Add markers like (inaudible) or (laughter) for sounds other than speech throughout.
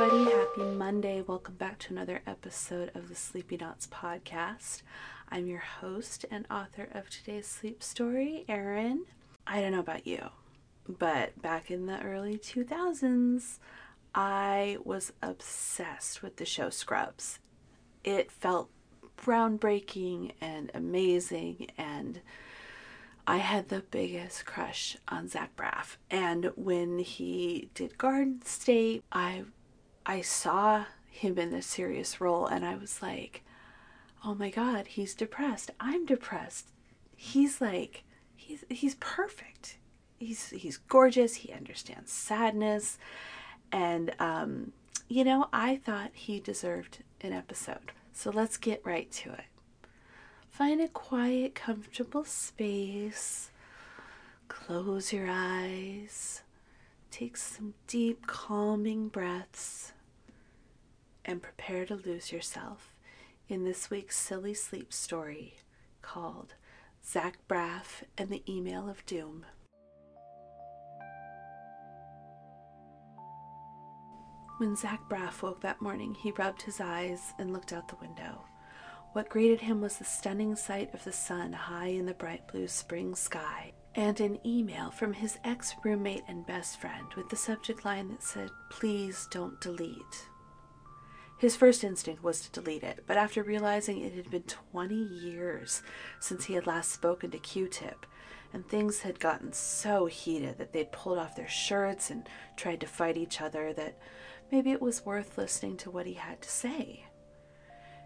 everybody. Happy Monday. Welcome back to another episode of the Sleepy Knots podcast. I'm your host and author of today's sleep story, Erin. I don't know about you, but back in the early 2000s, I was obsessed with the show Scrubs. It felt groundbreaking and amazing and I had the biggest crush on Zach Braff. And when he did Garden State, I I saw him in this serious role and I was like, "Oh my god, he's depressed. I'm depressed." He's like he's he's perfect. He's he's gorgeous. He understands sadness. And um you know, I thought he deserved an episode. So let's get right to it. Find a quiet, comfortable space. Close your eyes. Take some deep, calming breaths. And prepare to lose yourself in this week's silly sleep story called Zach Braff and the Email of Doom. When Zach Braff woke that morning, he rubbed his eyes and looked out the window. What greeted him was the stunning sight of the sun high in the bright blue spring sky, and an email from his ex roommate and best friend with the subject line that said, Please don't delete. His first instinct was to delete it, but after realizing it had been 20 years since he had last spoken to Q Tip, and things had gotten so heated that they'd pulled off their shirts and tried to fight each other, that maybe it was worth listening to what he had to say.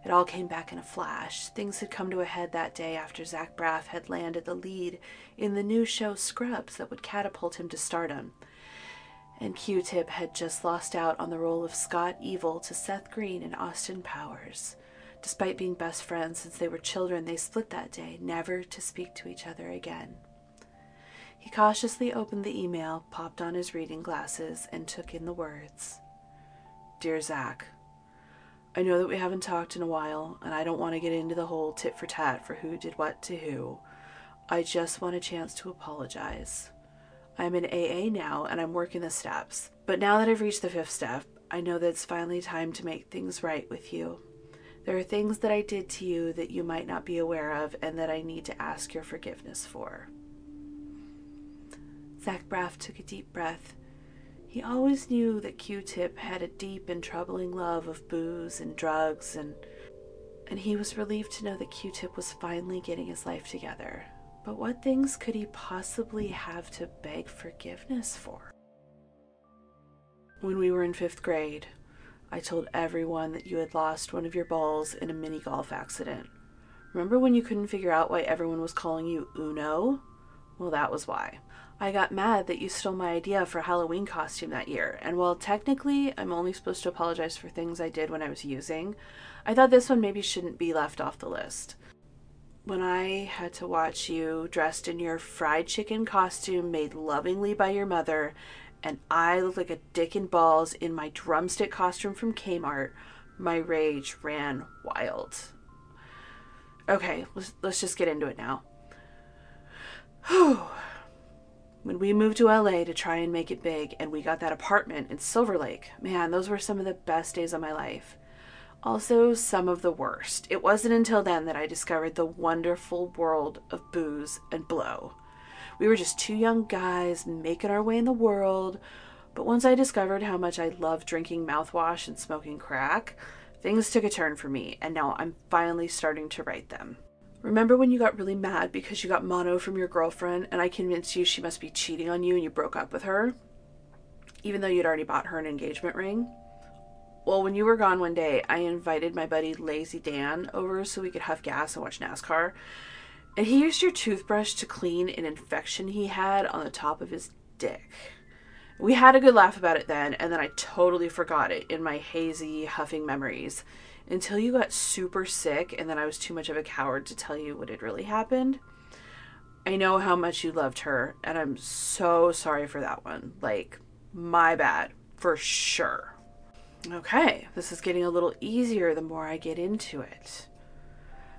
It all came back in a flash. Things had come to a head that day after Zach Braff had landed the lead in the new show Scrubs that would catapult him to stardom. And Q Tip had just lost out on the role of Scott Evil to Seth Green and Austin Powers. Despite being best friends since they were children, they split that day, never to speak to each other again. He cautiously opened the email, popped on his reading glasses, and took in the words Dear Zach, I know that we haven't talked in a while, and I don't want to get into the whole tit for tat for who did what to who. I just want a chance to apologize. I'm in AA now, and I'm working the steps. But now that I've reached the fifth step, I know that it's finally time to make things right with you. There are things that I did to you that you might not be aware of and that I need to ask your forgiveness for. Zach Braff took a deep breath he always knew that Q-Tip had a deep and troubling love of booze and drugs and and he was relieved to know that Q-Tip was finally getting his life together. But what things could he possibly have to beg forgiveness for? When we were in 5th grade, I told everyone that you had lost one of your balls in a mini golf accident. Remember when you couldn't figure out why everyone was calling you Uno? Well, that was why. I got mad that you stole my idea for a Halloween costume that year, and while technically I'm only supposed to apologize for things I did when I was using, I thought this one maybe shouldn't be left off the list. When I had to watch you dressed in your fried chicken costume made lovingly by your mother, and I looked like a dick and balls in my drumstick costume from Kmart, my rage ran wild. Okay, let's, let's just get into it now. Whew (sighs) when we moved to LA to try and make it big and we got that apartment in Silver Lake, man, those were some of the best days of my life. Also, some of the worst. It wasn't until then that I discovered the wonderful world of booze and blow. We were just two young guys making our way in the world, but once I discovered how much I loved drinking mouthwash and smoking crack, things took a turn for me, and now I'm finally starting to right them. Remember when you got really mad because you got mono from your girlfriend and I convinced you she must be cheating on you and you broke up with her? Even though you'd already bought her an engagement ring? Well, when you were gone one day, I invited my buddy Lazy Dan over so we could huff gas and watch NASCAR. And he used your toothbrush to clean an infection he had on the top of his dick. We had a good laugh about it then, and then I totally forgot it in my hazy, huffing memories until you got super sick and then I was too much of a coward to tell you what had really happened. I know how much you loved her, and I'm so sorry for that one. Like, my bad, for sure. Okay, this is getting a little easier the more I get into it.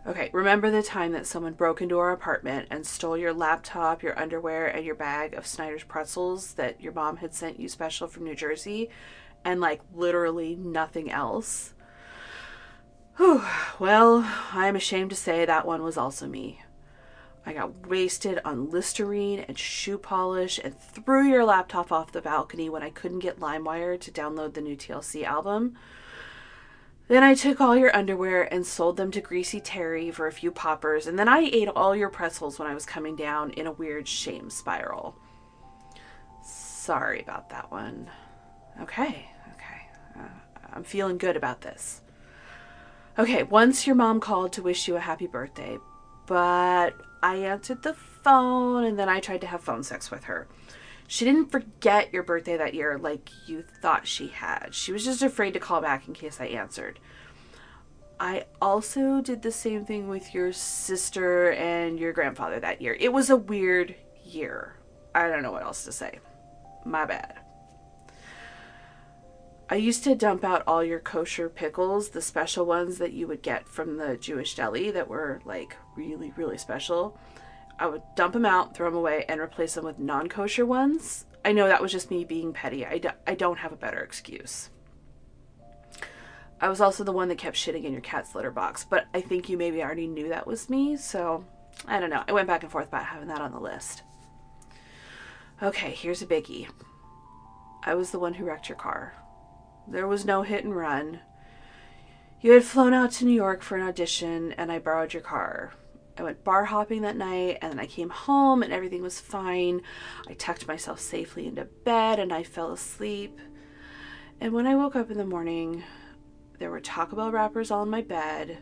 Okay, remember the time that someone broke into our apartment and stole your laptop, your underwear, and your bag of Snyder's pretzels that your mom had sent you special from New Jersey? and like literally nothing else. Whew. Well, I'm ashamed to say that one was also me. I got wasted on Listerine and shoe polish and threw your laptop off the balcony when I couldn't get LimeWire to download the new TLC album. Then I took all your underwear and sold them to Greasy Terry for a few poppers, and then I ate all your pretzels when I was coming down in a weird shame spiral. Sorry about that one. Okay, okay. Uh, I'm feeling good about this. Okay, once your mom called to wish you a happy birthday, but I answered the phone and then I tried to have phone sex with her. She didn't forget your birthday that year like you thought she had. She was just afraid to call back in case I answered. I also did the same thing with your sister and your grandfather that year. It was a weird year. I don't know what else to say. My bad. I used to dump out all your kosher pickles, the special ones that you would get from the Jewish deli that were like really, really special. I would dump them out, throw them away, and replace them with non kosher ones. I know that was just me being petty. I don't have a better excuse. I was also the one that kept shitting in your cat's litter box, but I think you maybe already knew that was me, so I don't know. I went back and forth about having that on the list. Okay, here's a biggie. I was the one who wrecked your car. There was no hit and run. You had flown out to New York for an audition, and I borrowed your car. I went bar hopping that night and then I came home and everything was fine. I tucked myself safely into bed and I fell asleep. And when I woke up in the morning, there were Taco Bell wrappers all in my bed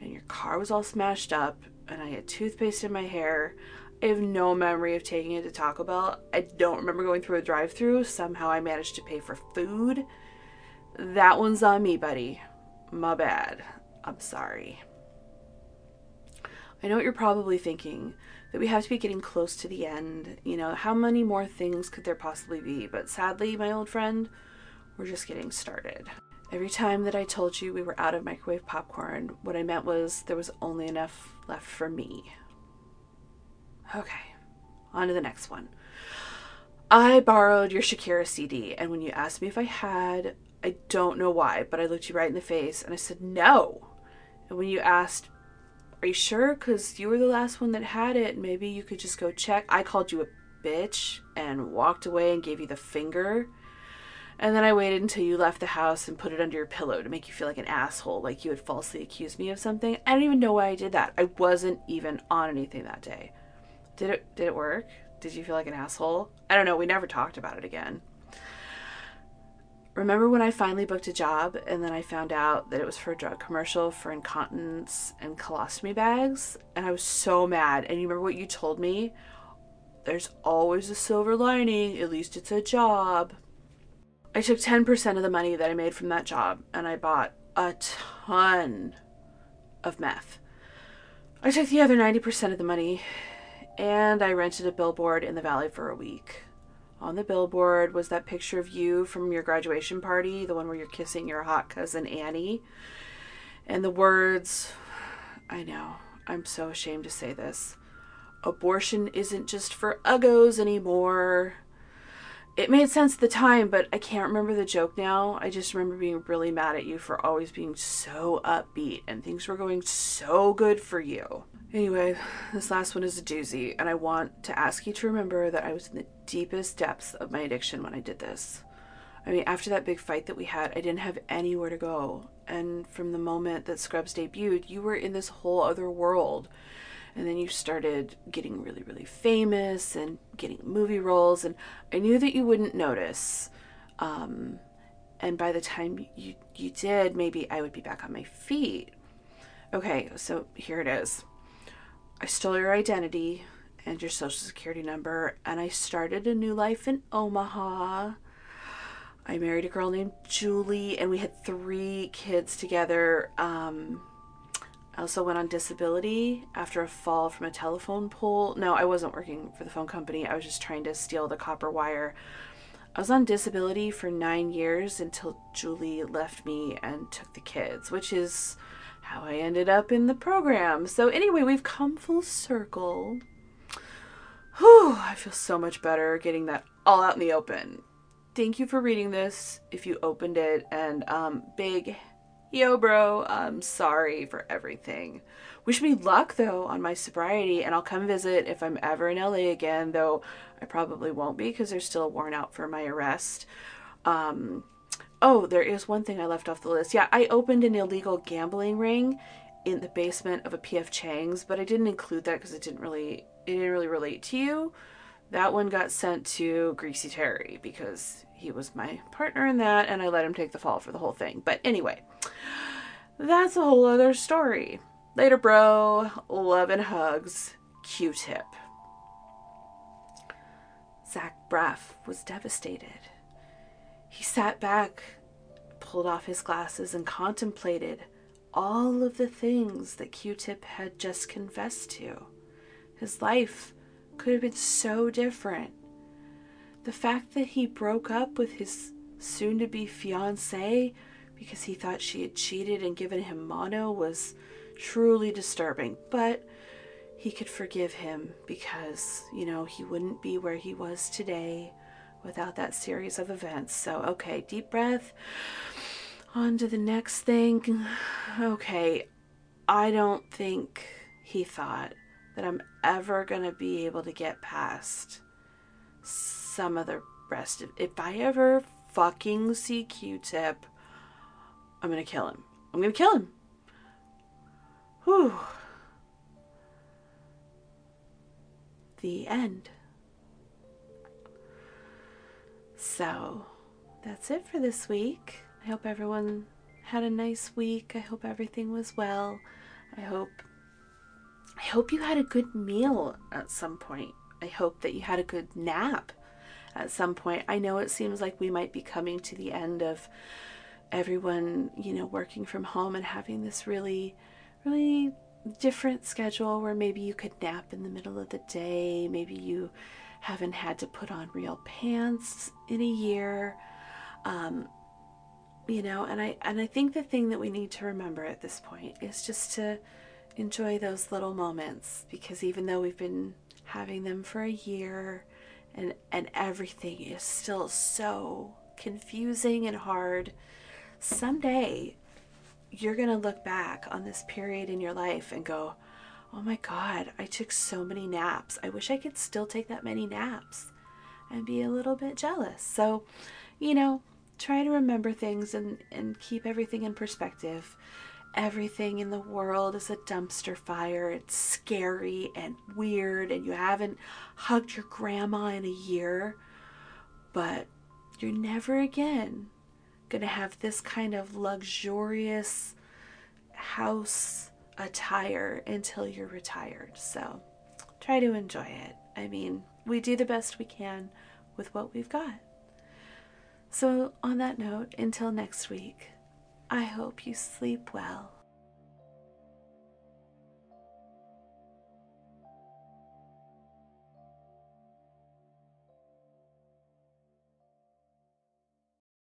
and your car was all smashed up and I had toothpaste in my hair. I have no memory of taking it to Taco Bell. I don't remember going through a drive through. Somehow I managed to pay for food. That one's on me, buddy. My bad. I'm sorry. I know what you're probably thinking that we have to be getting close to the end. You know, how many more things could there possibly be? But sadly, my old friend, we're just getting started. Every time that I told you we were out of microwave popcorn, what I meant was there was only enough left for me. Okay, on to the next one. I borrowed your Shakira CD, and when you asked me if I had, I don't know why, but I looked you right in the face and I said no. And when you asked, are you sure? Because you were the last one that had it. Maybe you could just go check. I called you a bitch and walked away and gave you the finger. And then I waited until you left the house and put it under your pillow to make you feel like an asshole, like you had falsely accused me of something. I don't even know why I did that. I wasn't even on anything that day. Did it did it work? Did you feel like an asshole? I don't know. We never talked about it again. Remember when I finally booked a job and then I found out that it was for a drug commercial for incontinence and colostomy bags? And I was so mad. And you remember what you told me? There's always a silver lining, at least it's a job. I took 10% of the money that I made from that job and I bought a ton of meth. I took the other 90% of the money and I rented a billboard in the valley for a week on the billboard was that picture of you from your graduation party, the one where you're kissing your hot cousin Annie. And the words, I know, I'm so ashamed to say this. Abortion isn't just for uggos anymore. It made sense at the time, but I can't remember the joke now. I just remember being really mad at you for always being so upbeat and things were going so good for you. Anyway, this last one is a doozy, and I want to ask you to remember that I was in the deepest depths of my addiction when I did this. I mean, after that big fight that we had, I didn't have anywhere to go. And from the moment that Scrubs debuted, you were in this whole other world and then you started getting really really famous and getting movie roles and i knew that you wouldn't notice um, and by the time you you did maybe i would be back on my feet. Okay so here it is. I stole your identity and your social security number and i started a new life in omaha. I married a girl named julie and we had three kids together um, I also went on disability after a fall from a telephone pole. No, I wasn't working for the phone company. I was just trying to steal the copper wire. I was on disability for nine years until Julie left me and took the kids, which is how I ended up in the program. So, anyway, we've come full circle. Whew, I feel so much better getting that all out in the open. thank you for reading this if you opened it. And um, big yo, bro, I'm sorry for everything. Wish me luck though on my sobriety, and I'll come visit if I'm ever in LA again, though I probably won't be because they're still worn out for my arrest. Um, oh, there is one thing I left off the list. Yeah, I opened an illegal gambling ring in the basement of a PF Chang's, but I didn't include that because it didn't really it didn't really relate to you. That one got sent to Greasy Terry because he was my partner in that, and I let him take the fall for the whole thing. But anyway, that's a whole other story. Later, bro. Love and hugs. Q tip. Zach Braff was devastated. He sat back, pulled off his glasses, and contemplated all of the things that Q tip had just confessed to. His life could have been so different. The fact that he broke up with his soon to be fiancee because he thought she had cheated and given him mono was truly disturbing. But he could forgive him because, you know, he wouldn't be where he was today without that series of events. So, okay, deep breath. On to the next thing. Okay, I don't think he thought that I'm ever going to be able to get past some of the rest of if I ever fucking see Q-tip, I'm to kill him. I'm to kill him. Whew. The end. So, that's it for this week. I hope everyone had a nice week. I hope everything was well. I hope I hope you had a good meal at some point. I hope that you had a good nap at some point. I know it seems like we might be coming to the end of everyone, you know, working from home and having this really, really different schedule where maybe you could nap in the middle of the day. Maybe you haven't had to put on real pants in a year. Um, you know, and I and I think the thing that we need to remember at this point is just to enjoy those little moments because even though we've been having them for a year and and everything is still so confusing and hard someday you're going to look back on this period in your life and go oh my god i took so many naps. I wish i could still take that many naps and be a little bit jealous. So you know try to remember things and and keep everything in perspective. Everything in the world is a dumpster fire. It's scary and weird, and you haven't hugged your grandma in a year, but you're never again going to have this kind of luxurious house attire until you're retired. So try to enjoy it. I mean, we do the best we can with what we've got. So, on that note, until next week. I hope you sleep well.